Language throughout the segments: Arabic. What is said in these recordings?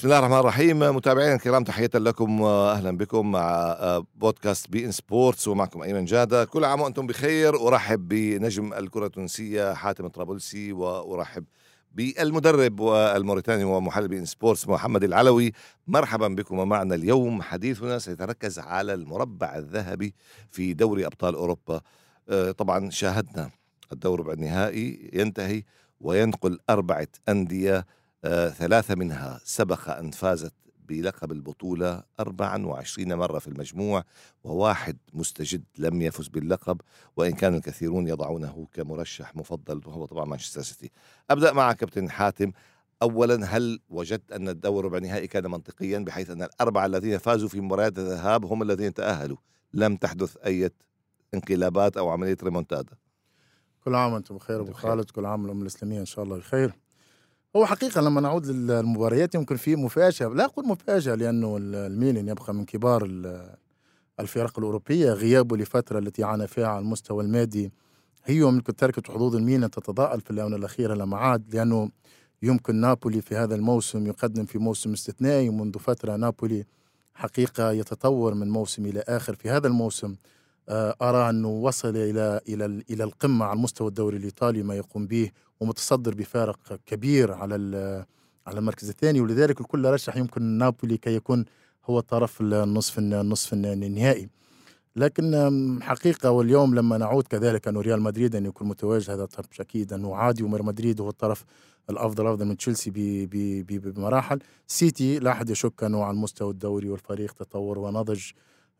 بسم الله الرحمن الرحيم. متابعينا الكرام تحية لكم وأهلا بكم مع بودكاست بي إن سبورتس ومعكم أيمن جادة. كل عام وأنتم بخير. أرحب بنجم الكرة التونسية حاتم الطرابلسي وأرحب بالمدرب الموريتاني ومحلل بي إن سبورتس محمد العلوي. مرحبا بكم ومعنا اليوم حديثنا سيتركز على المربع الذهبي في دوري أبطال أوروبا. آه، طبعا شاهدنا الدور ربع النهائي ينتهي وينقل أربعة أندية آه، ثلاثة منها سبق أن فازت بلقب البطولة 24 مرة في المجموع وواحد مستجد لم يفز باللقب وإن كان الكثيرون يضعونه كمرشح مفضل وهو طبعا مانشستر سيتي. أبدأ مع كابتن حاتم. أولا هل وجدت أن الدور ربع النهائي كان منطقيا بحيث أن الأربعة الذين فازوا في مباريات الذهاب هم الذين تأهلوا؟ لم تحدث أي انقلابات أو عملية ريمونتادا. كل عام وأنتم بخير أبو خالد. كل عام الامه الإسلامية إن شاء الله بخير. هو حقيقة لما نعود للمباريات يمكن في مفاجأة لا أقول مفاجأة لأنه الميلان يبقى من كبار الفرق الأوروبية غيابه لفترة التي عانى فيها على المستوى المادي. هي يمكن تركة حظوظ الميلان تتضاءل في الآونة الأخيرة لما عاد لأنه يمكن نابولي في هذا الموسم يقدم في موسم استثنائي منذ فترة نابولي حقيقة يتطور من موسم إلى آخر في هذا الموسم. آه، أرى أنه وصل إلى إلى إلى القمة على مستوى الدوري الإيطالي ما يقوم به ومتصدر بفارق كبير على على المركز الثاني ولذلك الكل رشح يمكن نابولي كي يكون هو طرف النصف النصف النهائي. لكن حقيقة واليوم لما نعود كذلك أنه ريال مدريد أن يكون متواجد هذا طرف أكيد أنه عادي ومر مدريد هو الطرف الأفضل أفضل من تشيلسي بمراحل. سيتي لا أحد يشك أنه على المستوى الدوري والفريق تطور ونضج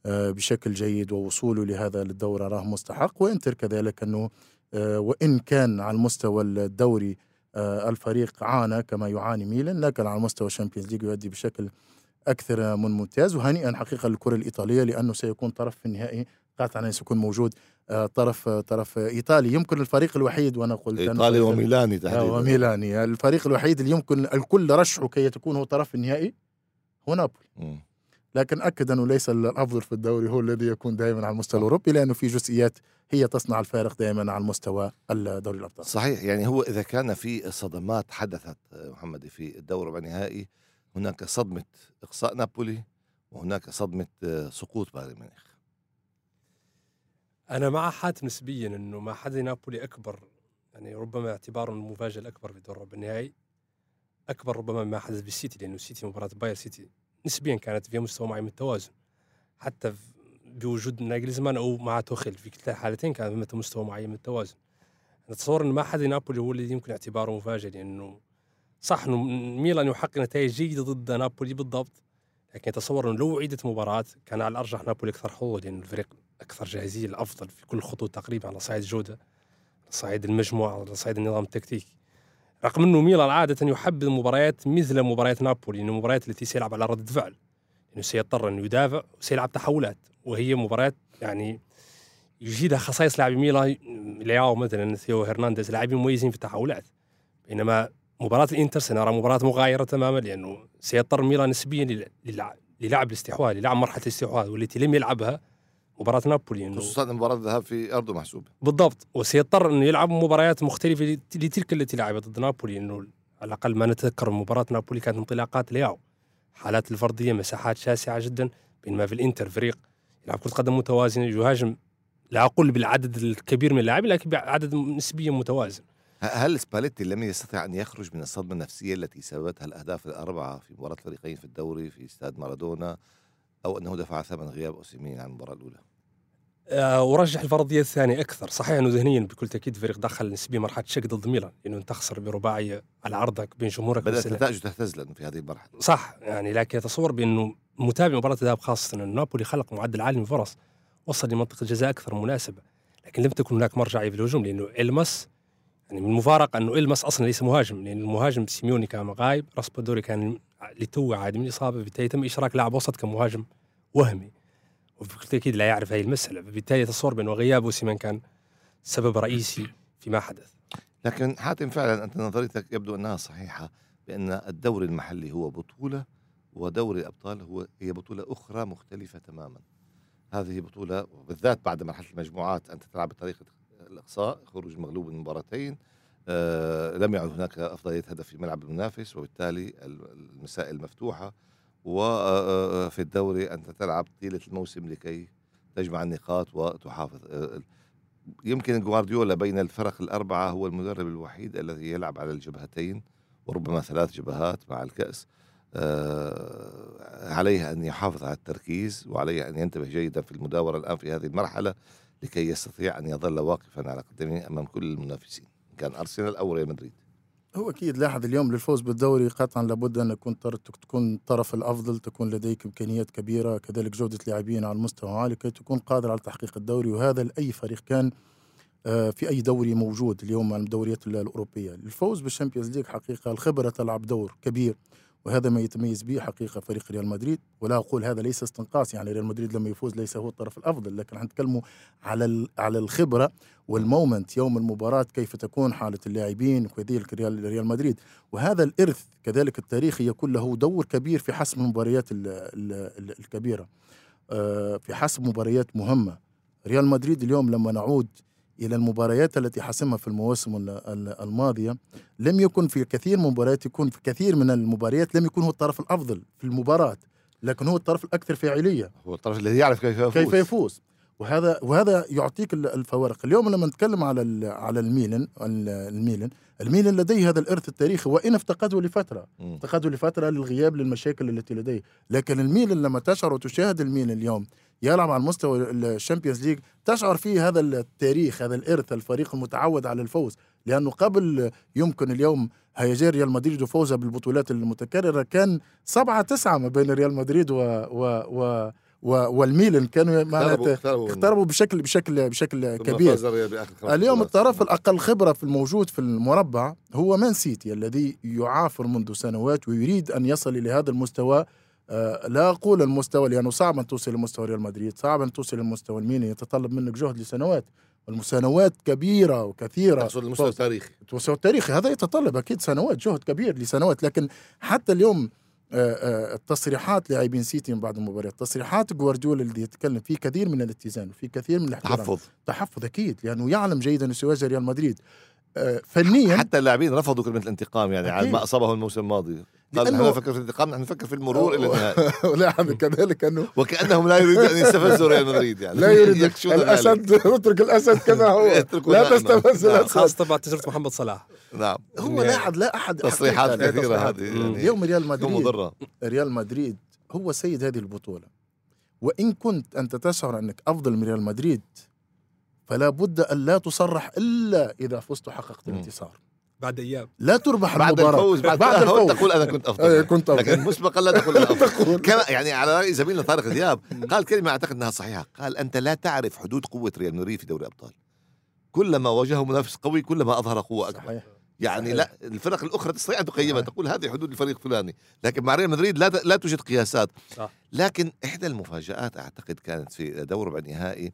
آه، بشكل جيد ووصوله لهذا الدورة راه مستحق. وإنتر كذلك أنه وإن كان على المستوى الدوري آه، الفريق عانى كما يعاني ميلان لكن على مستوى الـ Champions League يؤدي بشكل أكثر من ممتاز. وهنيئا حقيقة للكرة الإيطالية لأنه سيكون طرف في النهائي قاطعا سيكون موجود طرف طرف إيطالي. يمكن الفريق الوحيد وأنا قلت إيطالي وميلاني تحديدا. وميلاني. الفريق الوحيد اللي يمكن الكل رشحه كي تكون هو طرف النهائي هو نابولي. لكن أكد أنه ليس الأفضل في الدوري هو الذي يكون دائما على المستوى الأوروبي لأنه في جزئيات هي تصنع الفارق دائما على المستوى الدوري الأبطال. صحيح يعني هو إذا كان في صدمات حدثت محمد في الدور النهائي هناك صدمة إقصاء نابولي وهناك صدمة سقوط بايرن ميونخ. أنا مع حاتم نسبيا إنه ما حدا نابولي أكبر يعني ربما اعتباره المفاجأة الأكبر في الدور النهائي أكبر ربما ما حدث بالسيتي لأنه السيتي مباراة باير سيتي نسبيا كانت فيها مستوى معين من التوازن. حتى بوجود ناجلزمان أو مع توخيل في كلتا الحالتين كان مستوى معين من التوازن. نتصور إن ما حد نابولي هو الذي يمكن اعتباره مفاجئ لأنه صح إنه ميلان يحقق نتائج جيدة ضد نابولي بالضبط لكن أتصور إنه لو عيدت مباراة كان على الأرجح نابولي أكثر حظوظا لأن الفريق أكثر جاهزية الأفضل في كل الخطوط تقريبا على صعيد الجوده على صعيد المجموعة على صعيد النظام التكتيكي. رغم أنه ميلان عادة يحبذ المباريات مثل مباريات نابولي لأنه المباريات التي سيلعب على رده فعل. انه سيضطر انه يدافع وسيلعب تحولات وهي مباريات يعني يجيدها خصائص لاعبي ميلان لياو مثلا ثيو هرنانديز لاعبين مميزين في التحولات. بينما مباراة الإنتر سنرى مباراة مغايرة تماما لأنه سيضطر ميلان نسبيا للعب الاستحواذ للعب مرحلة الاستحواذ والتي لم يلعبها مباراة نابولي إنه خصوصا مباراة الذهاب في أرضه محسوبة. بالضبط. وسيضطر أنه يلعب مباريات مختلفة لتلك التي لعبت ضد نابولي أنه على الأقل ما نتذكر مباراة نابولي كانت انطلاقات لياو. حالات الفردية مساحات شاسعة جدا بينما في الإنتر فريق يلعب كرة قدم متوازنة. يهاجم لا أقول بالعدد الكبير من اللاعبين لكن بعدد نسبيا متوازن. هل سباليتي لم يستطع أن يخرج من الصدمة النفسية التي سببتها الأهداف الأربعة في مباراة الفريقين في الدوري في استاد مارادونا أو أنه دفع ثمن غياب أوسيمين عن المباراة الأولى؟ آه، ورجح الفرضية الثانية أكثر. صحيح أنه ذهنيا بكل تأكيد الفريق دخل نسبيا مرحله شك ضد ميلان لأنه انت تخسر برباعيه على عرضك بين جمهورك بدأت نتائجه تهتز لأنه في هذه المرحلة. صح يعني لكن اتصور بأنه متابع مباراة الذهاب خاصة انه نابولي خلق معدل عالي من الفرص وصل لمنطقة الجزاء أكثر مناسبة. لكن لم تكن هناك مرجعيه في الهجوم لأنه المس يعني من المفارقة أنه المس أصلا ليس مهاجم لأن المهاجم سيميوني كان غايب راسبودوري كان لتو عادي من الإصابة بالتالي تم إشراك لاعب وسط كمهاجم وهمي. وبكل تأكيد لا يعرف هذه المسألة فبالتالي تصور بأنه غياب أوسيمان كان سبب رئيسي فيما حدث. لكن حاتم فعلا أنت نظريتك يبدو أنها صحيحة بأن الدوري المحلي هو بطولة ودوري الأبطال هو هي بطولة أخرى مختلفة تماما. هذه بطولة بالذات بعد مرحلة المجموعات أنت تلعب بطريقة الإقصاء خروج مغلوب من مباراتين آه، لم يعد هناك أفضلية هدف في ملعب المنافس وبالتالي المسائل مفتوحه وفي الدوري أنت تلعب طيلة الموسم لكي تجمع النقاط وتحافظ. يمكن جوارديولا بين الفرق الأربعة هو المدرب الوحيد الذي يلعب على الجبهتين وربما ثلاث جبهات مع الكأس. آه، عليه أن يحافظ على التركيز وعليه أن ينتبه جيدا في المداورة الآن في هذه المرحلة لكي يستطيع أن يظل واقفا على قدمه أمام كل المنافسين. كان أرسنال أو ريال مدريد. هو أكيد لاحظ اليوم للفوز بالدوري قطعا لابد أن يكون تكون الطرف الأفضل تكون لديك إمكانيات كبيرة كذلك جودة لاعبين على المستوى عالي كي تكون قادر على تحقيق الدوري وهذا لأي فريق كان آه، في أي دوري موجود اليوم على الدوريات الأوروبية. الفوز بال Champions League حقيقة الخبرة تلعب دور كبير. وهذا ما يتميز به حقيقة فريق ريال مدريد. ولا أقول هذا ليس استنقاص يعني ريال مدريد لما يفوز ليس هو الطرف الأفضل لكن نتكلموا على على الخبرة والمومنت يوم المباراة كيف تكون حالة اللاعبين وكذلك ريال ريال مدريد. وهذا الإرث كذلك التاريخي يكون له دور كبير في حسم المباريات الكبيرة. آه، في حسم مباريات مهمة. ريال مدريد اليوم لما نعود إلى المباريات التي حسمها في المواسم الماضيه لم يكن في كثير من المباريات يكون في كثير من المباريات لم يكن هو الطرف الأفضل في المباراة لكن هو الطرف الأكثر فاعلية. هو الطرف الذي يعرف كيف يفوز. كيف يفوز. وهذا وهذا يعطيك الفوارق. اليوم لما نتكلم على على الميلان الميلان الميلان لديه هذا الإرث التاريخي وإن افتقده لفترة. افتقده لفترة للغياب للمشاكل التي لديه. لكن الميلان لما تشعر وتشاهد الميلان اليوم يلعب على مستوى ال Champions League. تشعر فيه هذا التاريخ هذا الإرث الفريق المتعود على الفوز لأنه قبل يمكن اليوم هيجان ريال مدريد وفوزه بالبطولات المتكررة. كان سبعة تسعة ما بين ريال مدريد و, و, و والميلان. كانوا معناتها اقتربوا بشكل بشكل بشكل كبير. اليوم الطرف الأقل خبرة في الموجود في المربع هو مان سيتي الذي يعافر منذ سنوات ويريد أن يصل إلى هذا المستوى. لا أقول المستوى لأنه صعب أن توصل لمستوى ريال مدريد صعب أن توصل لمستوى الميلان يتطلب منك جهد لسنوات والسنوات كبيرة وكثيرة. تقصد المستوى التاريخي. المستوى التاريخي هذا يتطلب أكيد سنوات جهد كبير لسنوات لكن حتى اليوم آه، آه، التصريحات لاعبين سيتي من بعد المباريات تصريحات جوارديولا اللي يتكلم فيه كثير من الاتزان وفي كثير من الاحترام. تحفظ. تحفظ أكيد لأنه يعلم جيدا انه سيواجه ريال مدريد. فنيا حتى اللاعبين رفضوا كلمة الانتقام يعني على ما اصابهم الموسم الماضي. قال نحن نفكر في الانتقام نحن نفكر في المرور إلى النهائي لا كذلك أنه وكأنهم لا يريدون أن يستفزوا ريال مدريد يعني. لا يريد الأسد اترك الأسد كما هو. لا تستفز الاسد خاصه بعد تجربة محمد صلاح. نعم. هو لا احد لا أحد تصريحات كثيرة هذه يعني. اليوم ريال مدريد ريال مدريد هو سيد هذه البطولة. وإن كنت أنت تشعر أنك أفضل من ريال مدريد فلا بد أن لا تصرح إلا إذا فزت وحققت الانتصار. بعد أيام. لا تربح بعد المباراة. الفوز بعد, بعد الفوز. تقول أنا كنت أفضل. أيه كنت أفضل. لكن مسبقا لا تقول أنا أفضل. كما يعني على رأي زميلنا طارق دياب قال كلمة أعتقد إنها صحيحة. قال أنت لا تعرف حدود قوة ريال مدريد في دوري الابطال كلما واجهه منافس قوي كلما أظهر قوة أكبر. صحيح. يعني صحيح. لا الفرق الأخرى تستطيع أن تقيمها تقول هذه حدود الفريق الفلاني. لكن مع ريال مدريد لا لا توجد قياسات. صح. لكن إحدى المفاجآت أعتقد كانت في دور ربع النهائي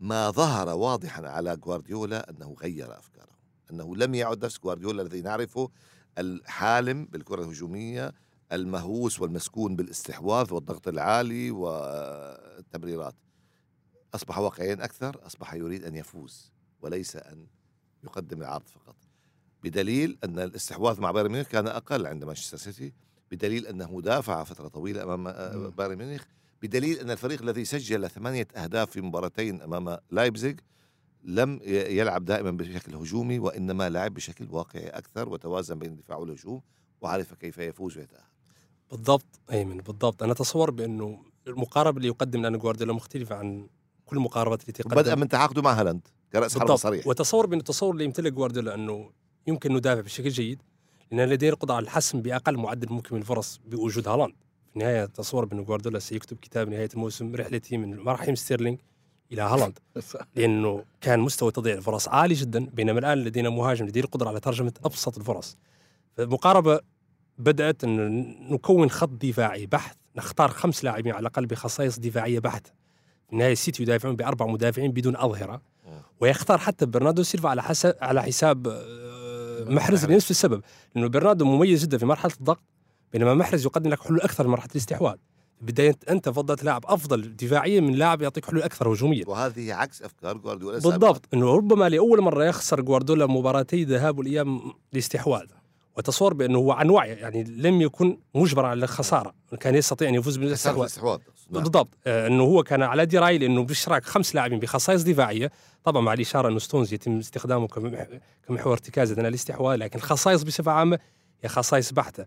ما ظهر واضحا على جوارديولا أنه غير أفكاره. أنه لم يعد نفس جوارديولا الذي نعرفه الحالم بالكرة الهجومية المهووس والمسكون بالاستحواذ والضغط العالي والتمريرات. أصبح واقعيا أكثر أصبح يريد أن يفوز وليس أن يقدم العرض فقط. بدليل أن الاستحواذ مع بايرن ميونخ كان أقل عند مانشستر سيتي. بدليل أنه دافع فترة طويلة أمام بايرن ميونخ. بدليل أن الفريق الذي سجل ثمانية أهداف في مباراتين أمام لايبزيغ لم يلعب دائما بشكل هجومي وإنما لعب بشكل واقعي أكثر وتوازن بين الدفاع والهجوم وعرف كيف يفوز ويتأهل. بالضبط أيمن بالضبط. أنا أتصور بأنه المقاربة اللي يقدم لنا جوارديولا مختلفة عن كل المقاربات التي تقدم بدأ من تعاقده مع هالاند كرأس حربة صريح. وتصور بأن التصور اللي يمتلك جوارديولا أنه يمكن ندافع بشكل جيد لأن لديه القدرة على الحسم بأقل معدل ممكن من الفرص بوجود هالاند. في النهاية تصور بأن جوارديولا سيكتب كتاب نهاية الموسم رحلتي من رحيم ستيرلينج إلى هالاند. لأنه كان مستوى تضييع الفرص عالي جدا بينما الآن لدينا مهاجم لديه القدرة على ترجمة أبسط الفرص. فالمقاربه بدأت أن نكون خط دفاعي بحت. نختار خمس لاعبين على الأقل بخصائص دفاعية بحتة. في النهاية السيتي يدافعون بأربع مدافعين بدون أظهرة. ويختار حتى برناردو سيلفا على حسب على حساب آه، محرز لنفس السبب. لأنه برناردو مميز جدا في مرحلة الضغط بينما محرز يقدم لك حلول أكثر في مرحلة الاستحواذ. بداية أنت فضلت لاعب أفضل دفاعيا من لاعب يعطيك حلول أكثر هجوميه وهذه عكس افكار جوارديولا. بالضبط. إنه ربما لأول مرة يخسر جوارديولا مباراتي الذهاب والاياب الاستحواذ وتصور بأنه هو عن وعي يعني لم يكن مجبرا على الخسارة. كان يستطيع أن يفوز بالاستحواذ الاستحواذ. نعم. بالضبط. آه، إنه هو كان على دراية لأنه باشراك خمس لاعبين بخصائص دفاعية. طبعا مع الإشارة انه ستونز يتم استخدامه كمح- كمحور ارتكاز اثناء الاستحواذ لكن الخصائص بصفة عامة هي خصائص بحتة.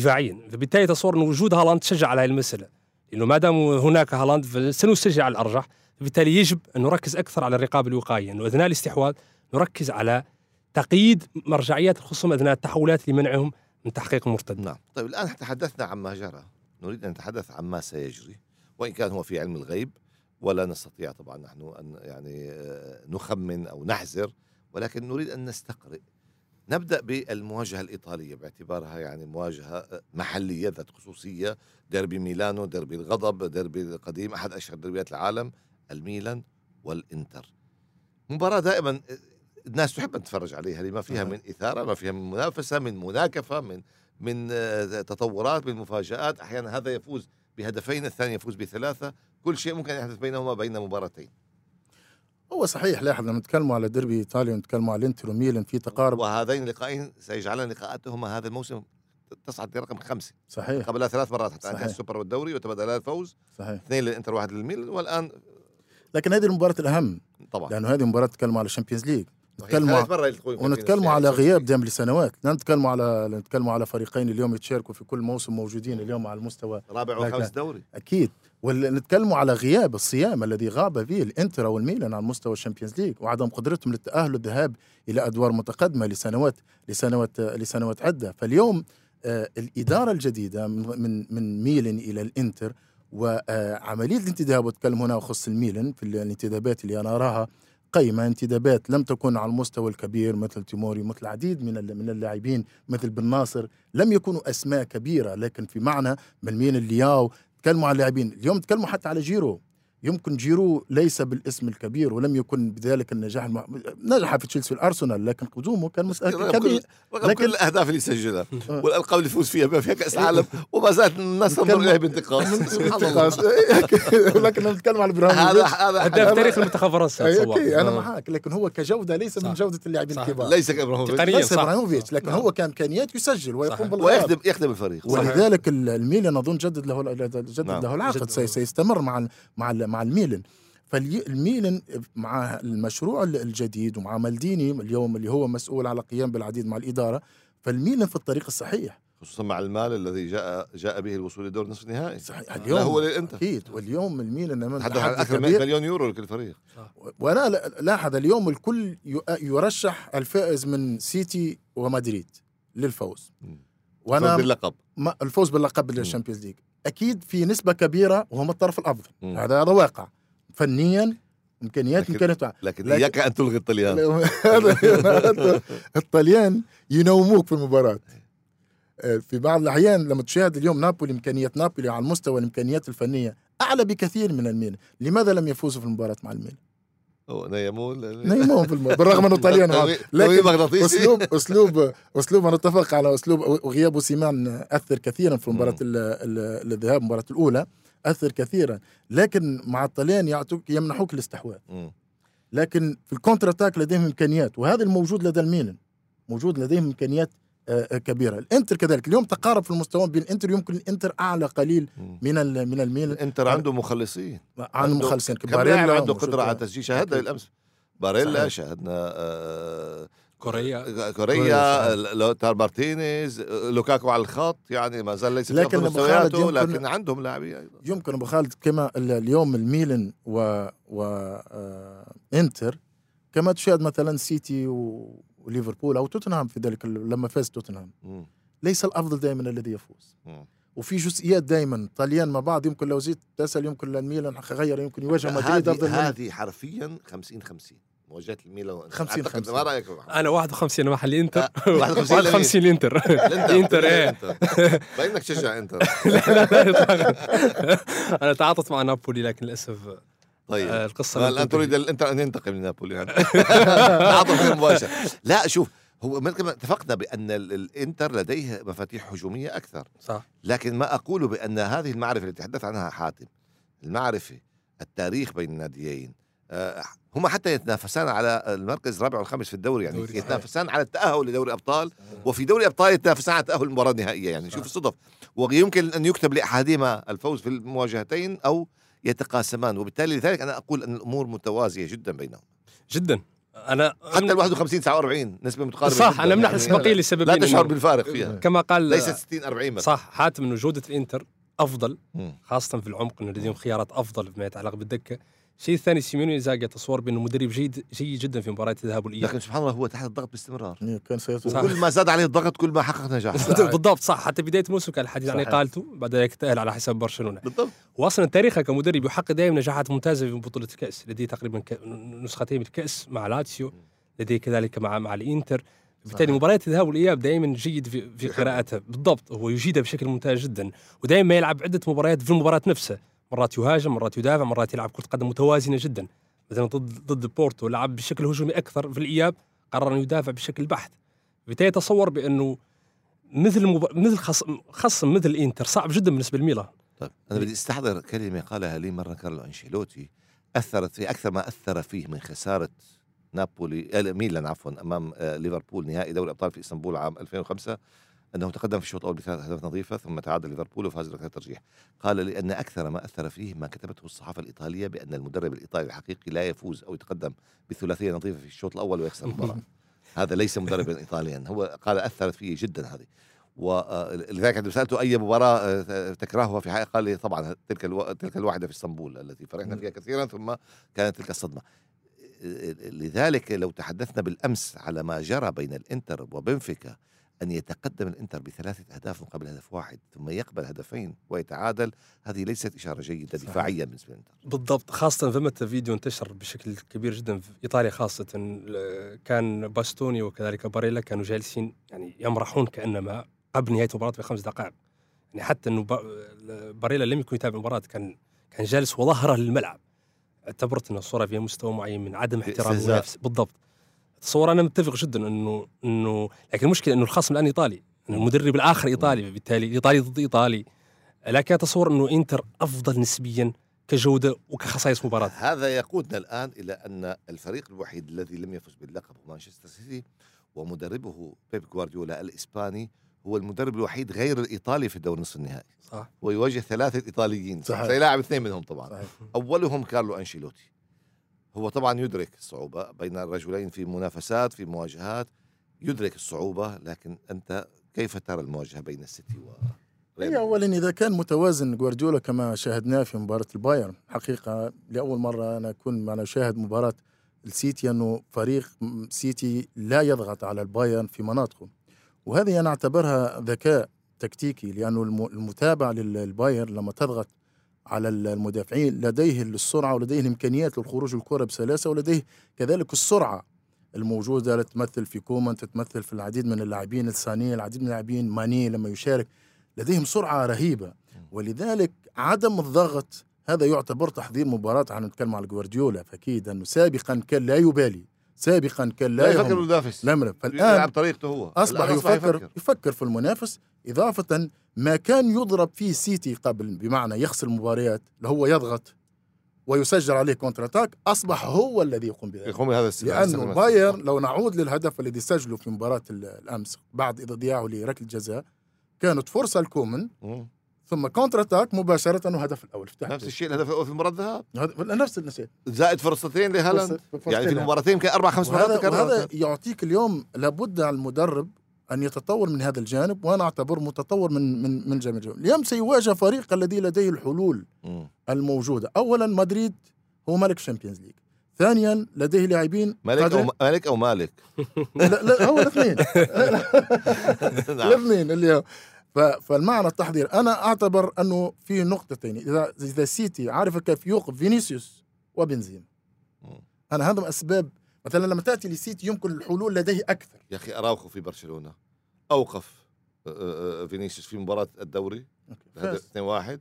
دفاعيا. فبالتالي تصور انه وجود هالاند شجع على هذه المسألة. لأنه ما دام هناك هالاند فسنشجع على الأرجح. فبالتالي يجب أن نركز أكثر على الرقابه الوقائيه انه أثناء الاستحواذ نركز على تقييد مرجعيات الخصوم أثناء التحولات لمنعهم من تحقيق المرتد نعم. طيب الآن تحدثنا عما جرى. نريد أن نتحدث عما سيجري. وإن كان هو في علم الغيب ولا نستطيع طبعا نحن أن يعني آه، نخمن أو نحذر. ولكن نريد أن نستقرئ. نبدأ بالمواجهة الإيطالية باعتبارها يعني مواجهة آه، محلية ذات خصوصية. ديربي ميلانو ديربي الغضب ديربي القديم أحد أشهر دربيات العالم الميلان والإنتر. مباراة دائما الناس تحب أن تتفرج عليها لما فيها. من إثارة ما فيها من منافسة من مناكفة من من آه، تطورات من مفاجآت. أحيانا هذا يفوز بهدفين الثاني يفوز بثلاثة. كل شيء ممكن يحدث بينهما بين مباراتين. هو صحيح لاحظ لما نتكلموا على ديربي إيطاليا ونتكلموا على الانتر وميلان في تقارب. وهذين اللقاءين سيجعلن لقاءاتهما هذا الموسم تصعد لرقم خمسة. صحيح. قبل ثلاث مرات حتى انتهى صحيح. السوبر والدوري وتبادلا الفوز. صحيح. اثنين للإنتر واحد للميلان والآن لكن هذه المباراة الأهم طبعا. لأنه هذه مباراة نتكلم على الشامبيونز ليج. نتكلموا ونتكلموا على. غياب دام لسنوات. لا نتكلموا على نتكلموا على فريقين اليوم يتشاركوا في كل موسم موجودين اليوم على المستوى رابع وخامس. دوري. أكيد. ونتكلموا على غياب الصيام الذي غاب به الإنتر والميلان على مستوى ال Champions League وعدم قدرتهم للتأهل والذهاب إلى أدوار متقدمة لسنوات لسنوات لسنوات عدة. فاليوم آه الإدارة الجديدة من من, من ميلان إلى الإنتر وعملية الانتداب واتكلم هنا وخص الميلان في الانتدابات اللي أنا أراها قيمة انتدابات لم تكن على المستوى الكبير مثل توموري مثل العديد من من اللاعبين مثل بن ناصر. لم يكونوا أسماء كبيرة لكن في معنى من مين لياو تكلموا على اللاعبين. اليوم تكلموا حتى على جيرو. يمكن جيرو ليس بالاسم الكبير ولم يكن بذلك النجاح الم... نجح في تشيلسي والارسنال لكن قدومه كان مس... رغم كبير رغم لكن- كل الأهداف اللي سجلها آه. والألقاب اللي يفوز فيها بما فيها كأس العالم وما زالت الناس تنظر نتكلم- اليه بانتقاص سبحان الله. انتقاص. لكن نتكلم على هذا ابراهيموفيتش هذا هداف حاجة- تاريخ المنتخب. okay أنا آه. معك لكن هو كجودة ليس من. جودة اللاعبين. الكبار ليس كإبراهيموفيتش ليس. إبراهيموفيتش لكن صح. هو كامكانيات يسجل ويقوم. بالغلط ويخدم يخدم الفريق. ولذلك ال- الميلان أظن جدد له جدد نعم. له العقد سيستمر مع مع مع الميلان فالميلان مع المشروع ال- الجديد ومع مالديني اليوم اللي هو مسؤول على قيام بالعديد مع الإدارة فالميلان في الطريق الصحيح. خصوصا مع المال الذي جاء جاء به الوصول لدور نصف النهائي صحيح لا اليوم هو للإنتر. أكيد. واليوم الميلان أمام تحدث عن تحدي أكثر من مليون يورو لكل فريق. وأنا لا- لاحظ اليوم الكل يرشح الفائز من سيتي ومدريد للفوز. وأنا باللقب. الفوز باللقب لل Champions League. أكيد في نسبة كبيرة وهم الطرف الأفضل. مم. هذا هذا واقع. فنيا إمكانيات امكانيات لكن لكن- إياك أن تلغي الطليان. الطليان ينوموك في المباراة. آه، في بعض الأحيان لما تشاهد اليوم نابولي إمكانيات نابولي على المستوى الإمكانيات الفنية أعلى بكثير من الميلان. لماذا لم يفوزوا في المباراة مع الميلان؟ نيمون نيمون في بالرغم إنه طليان. لكن أسلوب أسلوب أسلوب أنا أتفق على أسلوب. وغياب سيمان أثر كثيرا في مباراة الذهاب المباراه الأولى أثر كثيرا. لكن مع الطليان يعطوك يمنحوك الاستحواذ. لكن في ال contre-attaque لديهم إمكانيات وهذا الموجود لدى الميلان. موجود لديهم إمكانيات كبيرة. الإنتر كذلك اليوم تقارب في المستوى بين الإنتر يمكن الإنتر أعلى قليل. من ال- من الميلان الإنتر عنده مخلصين. عن عنده- مخلصين. كم لاعب باريلا عنده قدرة على تسجيل شاهدنا أكيد. بالامس باريلا صحيح. شاهدنا آه، كوريا. كوريا لوتار مارتينيز لوكاكو على الخط يعني ما زال ليس في لكن خالد مستوياته يمكن- لكن عندهم لاعبين أيضا. يمكن أبو خالد كما ال- اليوم الميلان و, و... آه... إنتر كما تشاهد مثلا سيتي و... وليفربول أو توتنهام في ذلك ال- لما فاز توتنهام. ليس الأفضل دائما الذي يفوز مم. وفي جزئيات دائما طليان مع بعض يمكن لو زيد تسأل يمكن الميلان غير يمكن يواجه مدريد أفضل هذه حرفيا 50 50 مواجهة الميلان والإنتر. 50 أعتقد- 50. ما رأيك؟ أنا 51 محل الإنتر آه، 51 51 الإنتر الإنتر إيه انتر باين انك تشجع إنتر لا لا. أنا تعاطت مع نابولي لكن للأسف طيب. آه، القصة الان. تريد الانتر أن ينتقم من نابولي يعني مباشر لا شوف هو اتفقنا بأن ال- الإنتر لديه مفاتيح هجومية أكثر. صح. لكن ما أقول بأن هذه المعرفة التي تحدث عنها حاتم المعرفة التاريخ بين الناديين آه، هما حتى يتنافسان على المركز الرابع والخامس في الدوري يعني دوري. صحيح. يتنافسان على التأهل لدوري أبطال وفي دوري أبطال يتنافسان على التأهل للمباراه النهائيه يعني شوف الصدف. ويمكن أن يكتب لأحدهما الفوز في المواجهتين أو يتقاسمان وبالتالي لذلك أنا أقول أن الأمور متوازية جدا بينهم. جدا. أنا حتى ال 51 49 نسبة متقاربة صح أنا من يعني البقيه لسببين لا تشعر إنه- بالفارق فيها. كما قال ليست 60 40 مثلا صح حاتم انه جوده الإنتر أفضل. خاصة في العمق إنه لديهم خيارات أفضل فيما يتعلق بالدكة. الشيء الثاني سيميوني انزاجي تصور بأنه مدرب جيد جيد جدا في مباريات الذهاب والإياب. لكن سبحان الله هو تحت الضغط باستمرار. إيه، كان. وكل ما زاد عليه الضغط كل ما حقق نجاح. بالضبط صح. حتى بداية الموسم كان الحديث عن. إقالته بعد ذلك تأهل على حساب برشلونة. بالضبط. واصلا تاريخه كمدرب يحقق دائما نجاحات ممتازة في بطولة الكأس. لديه تقريبا ك- نسختين من الكاس مع لاتسيو لديه كذلك مع مع الإنتر. بالتالي. مباريات الذهاب والإياب دائما جيد في, في يحبها. قراءته. بالضبط هو يجيدها بشكل ممتاز جدا. ودائما يلعب عدة مباريات في المباراة نفسها. مرات يهاجم مرات يدافع مرات يلعب كرة قدم متوازنة جدا. مثلا ضد ضد بورتو لعب بشكل هجومي أكثر في الإياب قرر إنه يدافع بشكل بحت. بالتالي تصور بإنه مثل مب... مثل خصم خصم مثل الانتر صعب جدا بالنسبة لميلان. طيب أنا بدي أستحضر كلمة قالها لي مرة كارلو أنشيلوتي. أثرت في أكثر ما أثر فيه من خسارة نابولي آه، ميلان عفوا أمام آه، ليفربول نهائي دوري الابطال في إسطنبول عام 2005 أنه تقدم في الشوط الأول بثلاث أهداف نظيفة ثم تعادل ليفربول وفاز بركلات ترجيح. قال لأن أكثر ما أثر فيه ما كتبته الصحافة الإيطالية بأن المدرب الإيطالي الحقيقي لا يفوز أو يتقدم بثلاثية نظيفة في الشوط الأول ويخسر المباراة. هذا ليس مدربا ايطاليا. هو قال أثرت فيه جدا هذه. ولذلك عندما سالته أي مباراة آه، تكرهها في حياتك قال لي طبعا تلك ألو... تلك الواحده في إسطنبول التي فرحنا فيها كثيرا ثم كانت تلك الصدمة. آه، لذلك لو تحدثنا بالأمس على ما جرى بين الإنتر وبنفيكا أن يتقدم الإنتر بثلاثة أهداف مقابل هدف واحد ثم يقبل هدفين ويتعادل. هذه ليست إشارة جيدة صحيح. دفاعيا بالنسبة للإنتر. بالضبط خاصة ثمة فيديو انتشر بشكل كبير جدا في إيطاليا خاصة كان باستوني وكذلك باريلا كانوا جالسين يعني يمرحون كأنما قبل نهاية المباراة بخمس دقائق. يعني حتى أنه با- باريلا لم يكن يتابع المباراة كان كان جالس وظهره للملعب. اعتبرت أن الصورة فيها مستوى معين من عدم احترام. المنافس. بالضبط. تصور أنا متفق جدا أنه أنه لكن المشكلة أنه الخصم الآن إيطالي. أن المدرب الآخر إيطالي بالتالي إيطالي ضد إيطالي. لكن أتصور أنه إنتر أفضل نسبيا كجودة وكخصائص مباراة. هذا يقودنا الآن إلى أن الفريق الوحيد الذي لم يفز باللقب هو مانشستر سيتي ومدربه بيب جوارديولا الإسباني هو المدرب الوحيد غير الإيطالي في الدور نصف النهائي. صح. ويواجه ثلاثة إيطاليين. صحيح. سيلاعب اثنين منهم طبعا. صحيح. أولهم كارلو أنشيلوتي. هو طبعا يدرك الصعوبة بين الرجلين في منافسات في مواجهات يدرك الصعوبة لكن أنت كيف ترى المواجهة بين السيتي و هي اولا إذا كان متوازن جوارديولا كما شاهدناه في مباراة البايرن. حقيقة لأول مرة أنا أكون معنا أشاهد مباراة السيتي أنه فريق سيتي لا يضغط على البايرن في مناطقه. وهذه أنا أعتبرها ذكاء تكتيكي الم- المتابع للبايرن لما تضغط على المدافعين لديه السرعة ولديه الإمكانيات للخروج الكرة بسلاسة ولديه كذلك السرعة الموجودة. لا تتمثل في كومان تتمثل في العديد من اللاعبين الثانيين العديد من اللاعبين ماني لما يشارك. لديهم سرعة رهيبة. ولذلك عدم الضغط هذا يعتبر تحضير مباراة. عن نتكلم على جوارديولا فأكيد أنه سابقا كان لا يبالي. سابقا كان لا, لا يفكر بالمنافس لا يملك. يلعب طريقته هو. الآن يفكر, يفكر. يفكر في المنافس إضافة ما كان يضرب فيه سيتي قبل بمعنى يخسر المباريات اللي هو يضغط ويسجل عليه contre-attaque أصبح هو الذي يقوم بذلك. يقوم بهذا السبب لأنه بايرن لو نعود للهدف الذي سجله في مباراة ال- الأمس بعد ضياعه لركلة جزاء كانت فرصة الكومن مم. ثم contre-attaque مباشرة وهدف الأول. افتح نفس الشيء الهدف الأول في مباراة الذهاب. هذا نفس النسق زائد فرصتين لهالاند. يعني في المباراتين يمكن أربع خمس مرات. وهذا يعطيك اليوم لابد على المدرب أن يتطور من هذا الجانب وأنا اعتبره متطور من من من جانب الجانب. اليوم سيواجه فريق الذي لديه الحلول مم. الموجودة. اولا مدريد هو ملك ال Champions League ثانيا لديه لاعبين مالك قادرين- أو مالك أو مالك؟ لا, لا هو الاثنين. نعم. الاثنين اللي هو فالمعنى التحضير أنا أعتبر أنه في نقطتين اذا إذا سيتي عارف كيف يوقف فينيسيوس وبنزيما. أنا هذا أسباب مثلا لما تأتي لسيتي يمكن الحلول لديه أكثر. يا أخي أراوخو في برشلونة أوقف آه، آه، آه، فينيسيوس في مباراة الدوري 2-1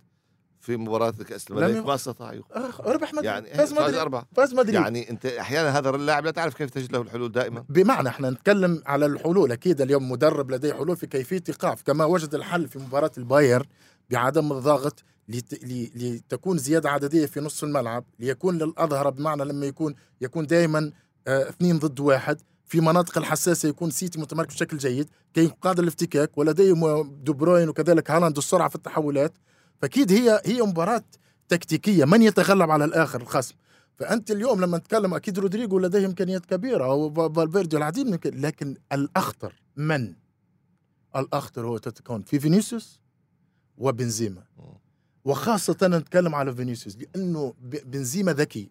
في مباراه كاس لم الملك ما استطاع. آه، ربح مدريد يعني فاز مدريد. أربعة. فاز مدريد. يعني أنت أحيانا هذا اللاعب لا تعرف كيف تجد له الحلول دائما. بمعنى إحنا نتكلم على الحلول. أكيد اليوم مدرب لديه حلول في كيفية إيقاف. كما وجد الحل في مباراة الباير بعدم الضغط لت... ل... لتكون زيادة عددية في نصف الملعب ليكون للأظهر بمعنى لما يكون يكون دائما آه اثنين ضد واحد. في مناطق الحساسة يكون سيتي متمركز بشكل جيد. كي قادر الافتكاك ولديه م- دو بروين وكذلك هالاند السرعة في التحولات. فأكيد هي هي مباراة تكتيكية. من يتغلب على الآخر؟ الخصم. فأنت اليوم لما نتكلم أكيد رودريجو لديه إمكانيات كبيرة وفالفيردي والعديد من لكن الأخطر من؟ الأخطر هو تتكون في فينيسيوس وبنزيما. وخاصة نتكلم على فينيسيوس لأنه ب- بنزيما ذكي.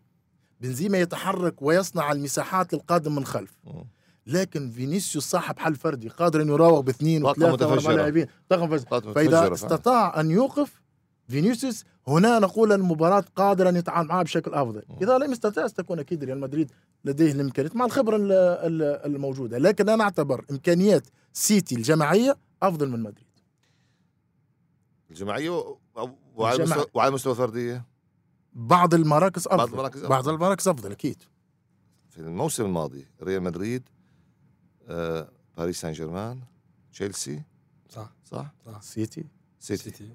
بنزيما يتحرك ويصنع المساحات للقادم من خلف. لكن فينيسيوس صاحب حل فردي قادر أن يراوغ باثنين وأربعة متفجرة. لاعبين. فعلا. استطاع أن يوقف فينيسيوس هنا نقول المباراة قادرة أن يتعامل معها بشكل أفضل. إذا لم يستطع ستكون أكيد ريال مدريد لديه الإمكانيات مع الخبرة ال- ال- الموجودة. لكن أنا أعتبر إمكانيات سيتي الجماعية أفضل من مدريد. و- وعلى. المستوى وعلى المستوى الفرديه بعض المراكز أفضل. بعض المراكز أفضل. بعض المراكز أفضل أكيد. في الموسم الماضي ريال مدريد آه، باريس سان جيرمان تشيلسي. صح؟ صح. سيتي. سيتي. سيتي.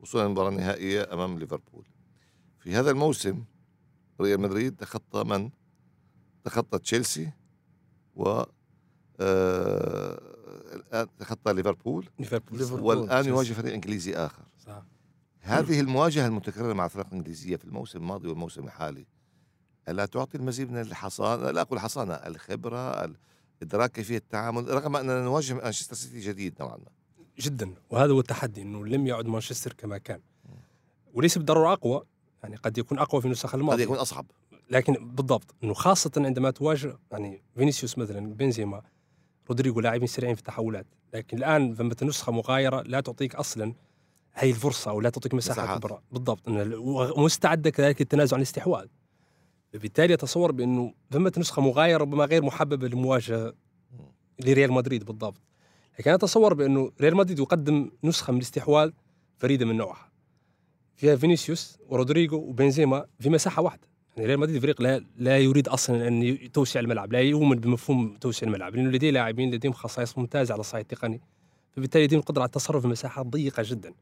وصولا للمباراه النهائيه أمام ليفربول. في هذا الموسم ريال مدريد تخطى من؟ تخطى تشيلسي و آه، الآن تخطى ليفربول. ليفربول. والآن. يواجه فريق إنجليزي آخر. صح. هذه المواجهة المتكررة مع الفرق الإنجليزية في الموسم الماضي والموسم الحالي ألا تعطي المزيد من الحصانه لا أقول حصانة الخبرة إدراك كيفية التعامل رغم أننا نواجه مانشستر سيتي جديد نوعا ما. جدا. وهذا هو التحدي إنه لم يعد مانشستر كما كان. وليس بالضرورة أقوى يعني قد يكون أقوى في النسخ قد الماضيه يكون أصعب. لكن بالضبط إنه خاصة عندما تواجه يعني فينيسيوس مثلا بنزيما رودريجو لاعبين سريعين في التحولات. لكن الآن ثمة نسخه مغايرة لا تعطيك أصلا هي الفرصة أو لا تعطيك مساحة مساحات. كبرى. بالضبط. ومستعدة كذلك للتنازع عن الاستحواذ. بالتالي أتصور بإنه ثمة نسخه مغايرة ربما غير محببة للمواجهه لريال مدريد بالضبط. لكن أنا أتصور بأنه ريال مدريد يقدم نسخة من الاستحواذ فريدة من نوعها. فيها فينيسيوس ورودريجو وبنزيما في مساحة واحدة. يعني ريال مدريد فريق لا لا يريد أصلا أن يتوسع الملعب لا يؤمن بمفهوم توسيع الملعب لأنه لديه لاعبين لديهم خصائص ممتازة على الصعيد التقني. فبالتالي لديهم القدره على التصرف في مساحات ضيقة جدا.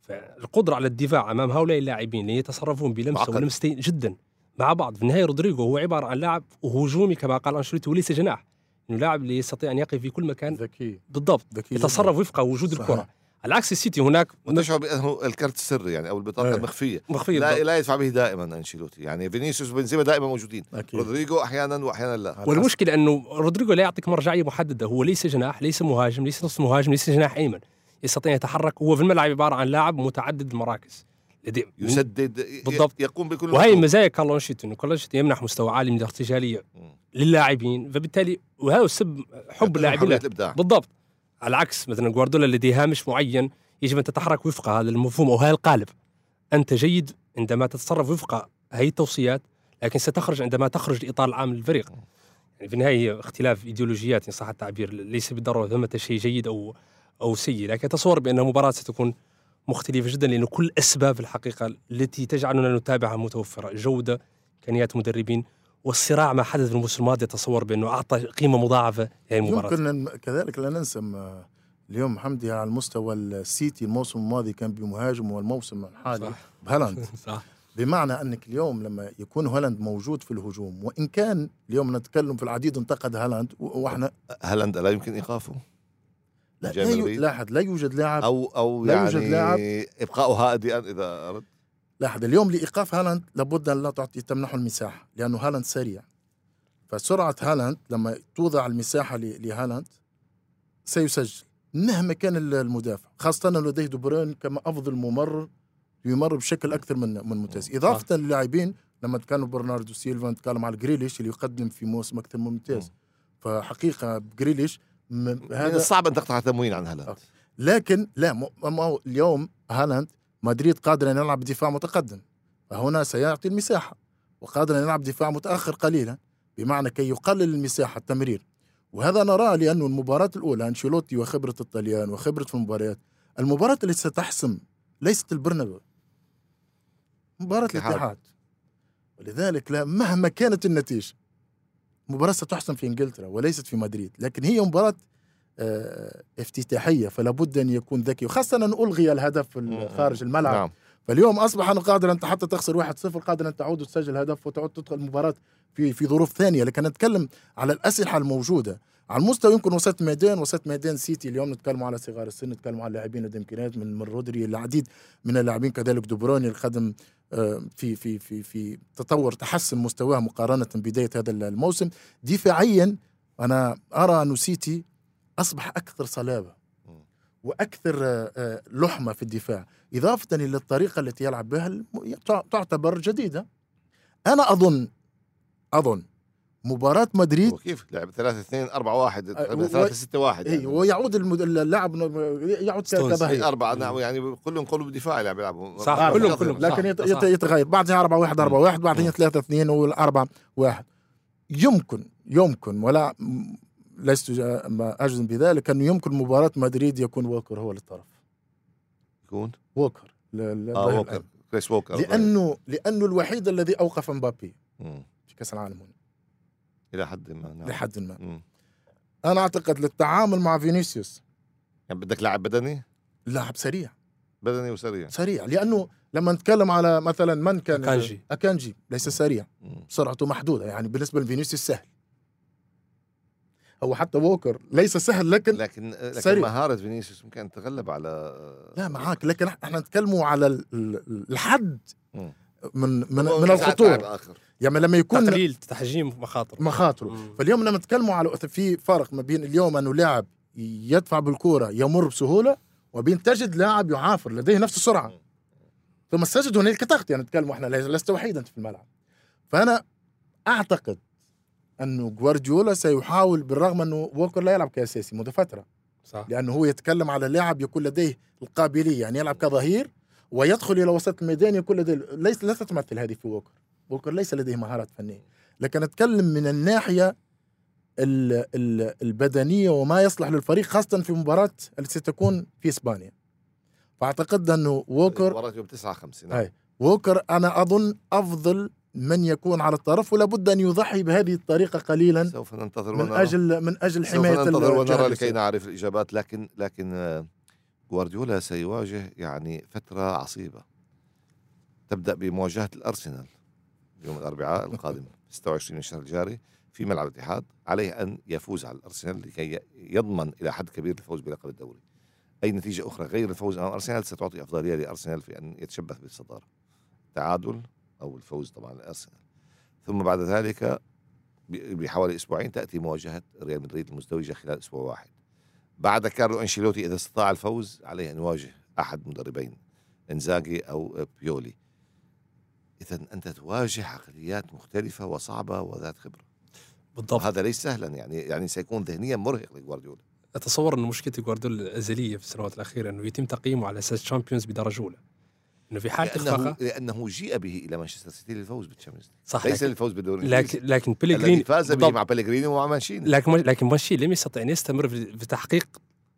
فالقدرة على الدفاع أمام هؤلاء اللاعبين اللي يتصرفون بلمسة معقد. ولمستين جدا مع بعض. في النهاية رودريجو هو عبارة عن لاعب هجومي كما قال أنشيلوتي وليس جناح. إنه لاعب اللي يستطيع أن يقف في كل مكان ذكي. بالضبط ذكي يتصرف وفق وجود صحيح. الكرة. على عكس السيتي هناك وتشعر بانه الكرت السري يعني أو البطاقة إيه. المخفية. مخفية لا بالضبط. لا يدفع به دائما أنشيلوتي. يعني فينيسيوس وبنزيما دائما موجودين. أكيد. رودريجو أحيانا واحيانا لا. والمشكلة إنه رودريجو لا يعطيك مرجعيه محدده هو ليس جناح ليس مهاجم ليس نصف مهاجم ليس جناح أيمن. يستطيع أن يتحرك. هو في الملعب عبارة عن لاعب متعدد المراكز. يسدد بالضبط. يقوم بكل وهي. مزايا كارلو أنشيلوتي إنه كارلو أنشيلوتي يمنح مستوى عالي من الارتجالية. للاعبين فبالتالي وهذا السبب حب اللاعبين بالضبط على عكس مثلا جوارديولا لديه هامش معين يجب أن تتحرك وفق هذا المفهوم أو هذا القالب أنت جيد عندما تتصرف وفق هذه التوصيات لكن ستخرج عندما تخرج الاطار العام للفريق يعني في النهاية اختلاف إيديولوجيات إن صح التعبير ليس بالضرورة ثمة شيء جيد أو أو سيء لكن اتصور بأن المباراة ستكون مختلفة جدا لأنه كل أسباب الحقيقة التي تجعلنا نتابعها متوفرة. جودة إمكانيات مدربين والصراع ما حدث في الموسم الماضي اتصور بأنه أعطى قيمة مضاعفة لهذه المباراة. يمكن كذلك لا ننسى اليوم حمدي على المستوى السيتي. الموسم الماضي كان بمهاجم والموسم الحالي صح. بهالاند. صح. بمعنى أنك اليوم لما يكون هالاند موجود في الهجوم وإن كان اليوم نتكلم في العديد انتقد هالاند وإحنا هالاند لا يمكن إيقافه؟ لا, لا مدريد؟ لاحظ لا يوجد لاعب. أو أو لا يعني يوجد لاعب. إبقاؤه هادئا إذا أردت؟ لاحظ اليوم لإيقاف هالاند لابد أن لا تعطي تمنحه المساحة لأنه هالاند سريع. فسرعة هالاند لما توضع المساحة لهالاند سيسجل مهما كان ال- المدافع. خاصة انه لديه دي بروين كما أفضل ممرر يمر بشكل أكثر من من ممتاز. إضافة للاعبين لما كانوا برناردو سيلفا نتكلم على جريليش اللي يقدم في موسم أكثر من ممتاز فحقيقة جريليش م- من هذا الصعب أن تقطع تموين عن هالاند. لكن لا م- ما هو اليوم هالاند مدريد قادر أن يلعب بدفاع متقدم. فهنا سيعطي المساحة وقادر أن يلعب دفاع متأخر قليلا بمعنى كي يقلل المساحة التمرير. وهذا نراه لأنه المباراة الأولى أنشيلوتي وخبرة الطليان وخبرة في المباريات المباراة التي ستحسم ليست البرنابيو. مباراة الاتحاد. ولذلك لا مهما كانت النتيجة مباراة ستحسم في إنجلترا وليست في مدريد لكن هي مباراة آه، افتتاحية فلا بد أن يكون ذكي وخاصة أن ألغي الهدف ال- خارج الملعب. نعم. فاليوم أصبح أنه قادر أنت حتى تخسر 1-0 قادر أن تعود وتسجل هدف وتعود تدخل المباراة في في ظروف ثانية لكن نتكلم على الأسلحة الموجودة. على المستوى يمكن وسط ميدان وسط ميدان سيتي اليوم نتكلم على صغار السن نتكلم على لاعبين ذوي امكانيات من من رودري العديد من اللاعبين كذلك دوبروني الخدم آه، في في في في تطور تحسن مستواه مقارنة بداية هذا الموسم دفاعيا أنا أرى أن سيتي أصبح أكثر صلابة. وأكثر آه، آه، لحمة في الدفاع إضافة إلى الطريقة التي يلعب بها تعتبر جديدة أنا أظن أظن مباراة مدريد وكيف لعب 3 2 4 1 أه، و- 3 6 1 اي ويعود المد- اللاعب يعود. كظهير أربعة نعم يعني كلهم قلوب دفاع يلعب يلعبوا صح،. كلهم-. كلهم. لكن صح، يت- صح. يت- يتغير بعدها 4 1 4 1 بعدين مم. 3 2 والأربعة 1 يمكن يمكن ولا لست أجزم بذلك انه يمكن مباراة مدريد يكون ووكر هو للطرف يكون ووكر ل- آه ووكر. كريس ووكر لأنه لأنه الوحيد الذي أوقف مبابي. في كأس العالم هنا إلى حد ما نعم. لحد ما. مم. أنا أعتقد للتعامل مع فينيسيوس. يعني بدك لاعب بدني؟ لاعب سريع. بدني وسريع. سريع لأنه لما نتكلم على مثلا من كان أكانجي. أكانجي ليس سريع. مم. سرعته محدودة يعني بالنسبة لفينيسيوس سهل. هو حتى ووكر ليس سهل لكن لكن لكن سريع. مهارة فينيسيوس ممكن تتغلب على لا معاك لكن إحنا نتكلموا على ال- ال- الحد. مم. من من, من الخطورة. آخر. يعني لما يكون تقليل تحجيم مخاطر. مخاطره مم. فاليوم لما نتكلموا على في فرق ما بين اليوم أنه لاعب يدفع بالكورة يمر بسهولة وبين تجد لاعب يعافر لديه نفس السرعة. ثم تجد هنالك تغطيه يعني نتكلم إحنا لست وحيدا في الملعب. فأنا أعتقد انه جوارديولا سيحاول بالرغم أنه ووكر لا يلعب كأساسي منذ فترة. صح. لأنه هو يتكلم على لاعب يكون لديه القابلية. يعني يلعب كظهير ويدخل إلى وسط الميدان يكون لديه ليس لا تتمثل هذه في ووكر. ووكر ليس لديه مهارات فنية. لكن أتكلم من الناحية ال ال البدنية وما يصلح للفريق خاصة في مباراة التي ستكون في إسبانيا. فأعتقد انه ووكر مباراة يوم 9 5 نعم. ووكر أنا أظن أفضل من يكون على الطرف ولا بد أن يضحي بهذه الطريقة قليلا سوف ننتظر من ونرى. أجل من أجل سوف حماية ننتظر الجهة ونرى لكي. نعرف الإجابات لكن لكن آه، جوارديولا سيواجه يعني فترة عصيبة. تبدأ بمواجهة الأرسنال يوم الأربعاء القادم 26 من الشهر الجاري في ملعب الاتحاد عليه أن يفوز على الأرسنال لكي يضمن إلى حد كبير الفوز بلقب الدوري. أي نتيجة أخرى غير الفوز أمام أرسنال ستعطي أفضلية لأرسنال في أن يتشبث بالصدارة تعادل أو الفوز طبعا لأرسنال ثم بعد ذلك بحوالي أسبوعين تأتي مواجهة ريال مدريد المزدوجة خلال أسبوع واحد. بعد كارلو أنشيلوتي إذا استطاع الفوز عليه أن يواجه أحد مدربين إنزاجي أو بيولي. اذا أنت تواجه عقليات مختلفة وصعبة وذات خبرة. بالضبط وهذا ليس سهلا يعني يعني سيكون ذهنيا مرهق لجوارديولا. أتصور انه مشكلة جوارديولا الأزلية في السنوات الأخيرة أنه يتم تقييمه على أساس Champions بدرجة أولى إنه في حال لأنه اخفاقه لأنه جيء به إلى مانشستر سيتي للفوز بال Champions صح ليس لكن للفوز بالدوري. لكن, لكن بيليغريني فاز به. مع بلغريني ومع مانشيني. لكن لكن ماشي لم يستطع أن يستمر في تحقيق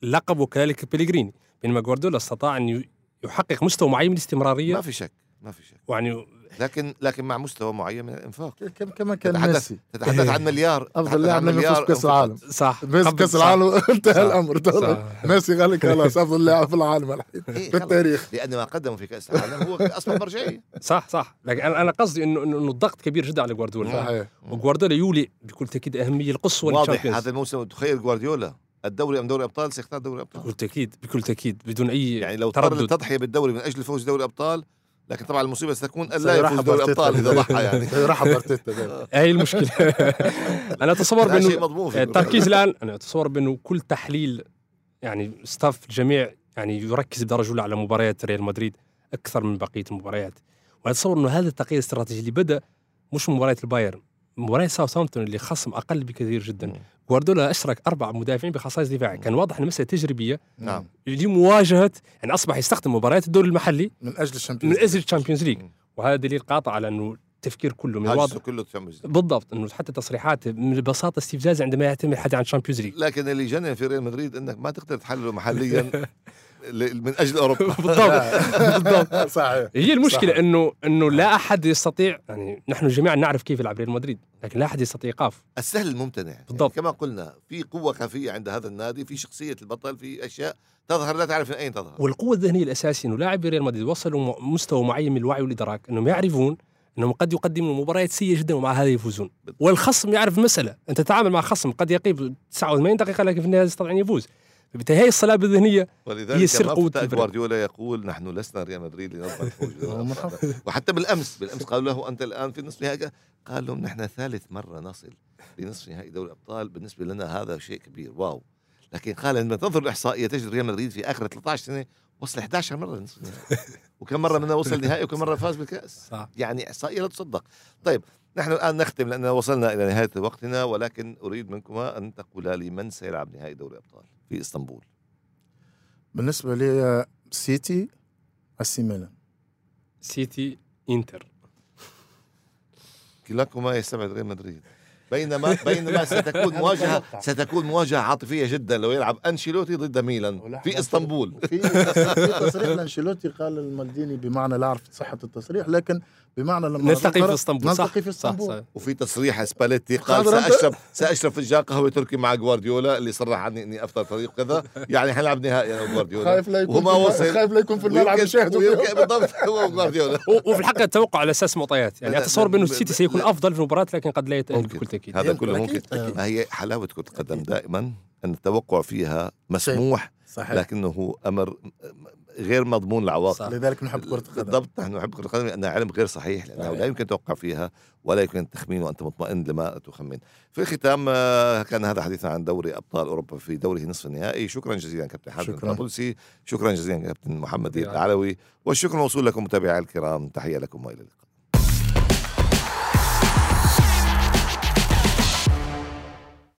لقب وكذلك بيليغريني بينما جوارديولا استطاع أن يحقق مستوى معين من الاستمرارية. ما في شك ما في شك. يعني لكن لكن مع مستوى معين من الإنفاق. كم كما كان تتحدث- ميسي. تتحدث عن مليار تتحدث افضل لاعب لم يفوز أنفقت. العالم. صح. ميسي كاس صح. العالم انتهى صح. الامر صح. ميسي قال لك خلاص افضل لاعب في العالم الحين إيه في. التاريخ. لأن ما قدمه في كأس العالم هو اصبح مرجعيه صح صح. لكن أنا أنا قصدي إنه إنه إنه الضغط كبير جدا على جوارديولا. صحيح. وجوارديولا يولي بكل تأكيد أهمية القصوى واضح. هذا الموسم تخيل جوارديولا. الدوري أم دوري أبطال سيختار دوري أبطال. بكل تأكيد بكل تأكيد بدون أي يعني لو تردد. للتضحيه بالدوري من أجل الفوز بدوري أبطال لكن طبعا المصيبة ستكون أن لا سيرحب يفوز دوري أرتيتا. أبطال إذا ضحى يعني راح بارتيتا. هي المشكلة أنا أتصور بأنه في التركيز الآن أنا أتصور بأنه كل تحليل يعني staff الجميع يعني يركز بدرجة أولى على مباريات ريال مدريد أكثر من بقية المباريات وأنا أتصور أنه هذا التغيير الاستراتيجي اللي بدأ مش مباراه البايرن مباراه ساوثهامبتون اللي خصم أقل بكثير جدا. جوارديولا أشرك أربع مدافعين بخصائص دفاعي كان واضح إن مسألة تجريبية. نعم. لمواجهه يعني أصبح يستخدم مباريات الدوري المحلي من أجل ال Champions من أجل ال Champions League. وهذا دليل قاطع على إنه التفكير كله من واضح. كله. بالضبط إنه حتى تصريحات من بساطه استفزاز عندما يعتمد حد عن ال Champions League. لكن اللي جنن في ريال مدريد إنك ما تقدر تحلله محليا. من أجل أوروبا. بالضبط. بالضبط. صحيح. هي المشكلة. انه إنه لا أحد يستطيع يعني نحن جميعا نعرف كيف يلعب ريال مدريد لكن لا أحد يستطيع إيقاف. السهل الممتنع. بالضبط. يعني كما قلنا في قوة خفية عند هذا النادي في شخصية البطل في أشياء تظهر لا تعرف من أين تظهر. والقوة الذهنية الأساسية إنه لاعبي ريال مدريد وصلوا مستوى معين من الوعي والإدراك إنهم يعرفون إنهم قد يقدموا مباريات سيئة جدا ومع هذا يفوزون. والخصم يعرف المساله أنت تتعامل مع خصم قد يقيم 89 دقيقة لكن في النهاية يستطيع أن يفوز. فبالتالي هي الصلابه الذهنية ولذلك هي سر الفريق. جوارديولا يقول نحن لسنا ريال مدريد لنضمن وحتى بالأمس بالأمس قالوا له أنت الآن في نصف نهائي. قال لهم نحن ثالث مرة نصل لنصف نهائي دوري الابطال بالنسبة لنا هذا شيء كبير. واو. لكن قال لما تنظر الاحصائيه تجد ريال مدريد في آخر 13 سنة وصل 11 مرة لنصف النهائي وكم مرة منها وصل النهائي وكم مرة فاز بالكأس؟ صح. يعني إحصائية لا تصدق. طيب نحن الآن نختم لأن وصلنا إلى نهاية وقتنا ولكن أريد منكما أن تقولا لي من سيلعب نهائي دوري الابطال في إسطنبول. بالنسبة لي سيتي إيه سي ميلان. سيتي إنتر. كلاكما يستبعد ريال مدريد. بينما بينما ستكون مواجهة ستكون مواجهة عاطفية جدا لو يلعب أنشيلوتي ضد ميلان في إسطنبول. في تصريح لأنشيلوتي قال لمالديني بمعنى لا أعرف صحة التصريح لكن بمعنى لما نلتقي في إسطنبول صح؟ نلتقي في صح إسطنبول. صح وفي تصريح سباليتي قال ساشرب سأشرب فنجان قهوه تركي مع جوارديولا اللي صرح عني إني افطر فريق كذا. يعني حنلعب نهائي أنا وجوارديولا خايف لا يكون وصل. خايف لا يكون في الملعب يشاهدوا. بالضبط هو وجوارديولا وفي الحقيقة التوقع على أساس معطيات يعني اتصور بأنه السيتي سيكون. أفضل في المباراة لكن قد لا يتاهل. بكل تاكيد هذا كله أكيد، ممكن. أكيد. ما هي حلاوة كرة القدم دائما أن التوقع فيها مسموح صحيح. لكنه أمر غير مضمون العواقب صح. لذلك نحب كرة القدم. بالضبط نحن نحب كرة القدم لأنها علم غير صحيح لأنه صحيح. لا يمكن التوقع فيها ولا يمكن التخمين وأنت مطمئن لما تخمن. في الختام آه، كان هذا حديثنا عن دوري أبطال أوروبا في دوره نصف النهائي. شكرا جزيلا كابتن حاتم شكراً. الطرابلسي شكرا جزيلا كابتن محمد. العلوي والشكر موصول لكم متابعي الكرام. تحية لكم وإلى اللقاء.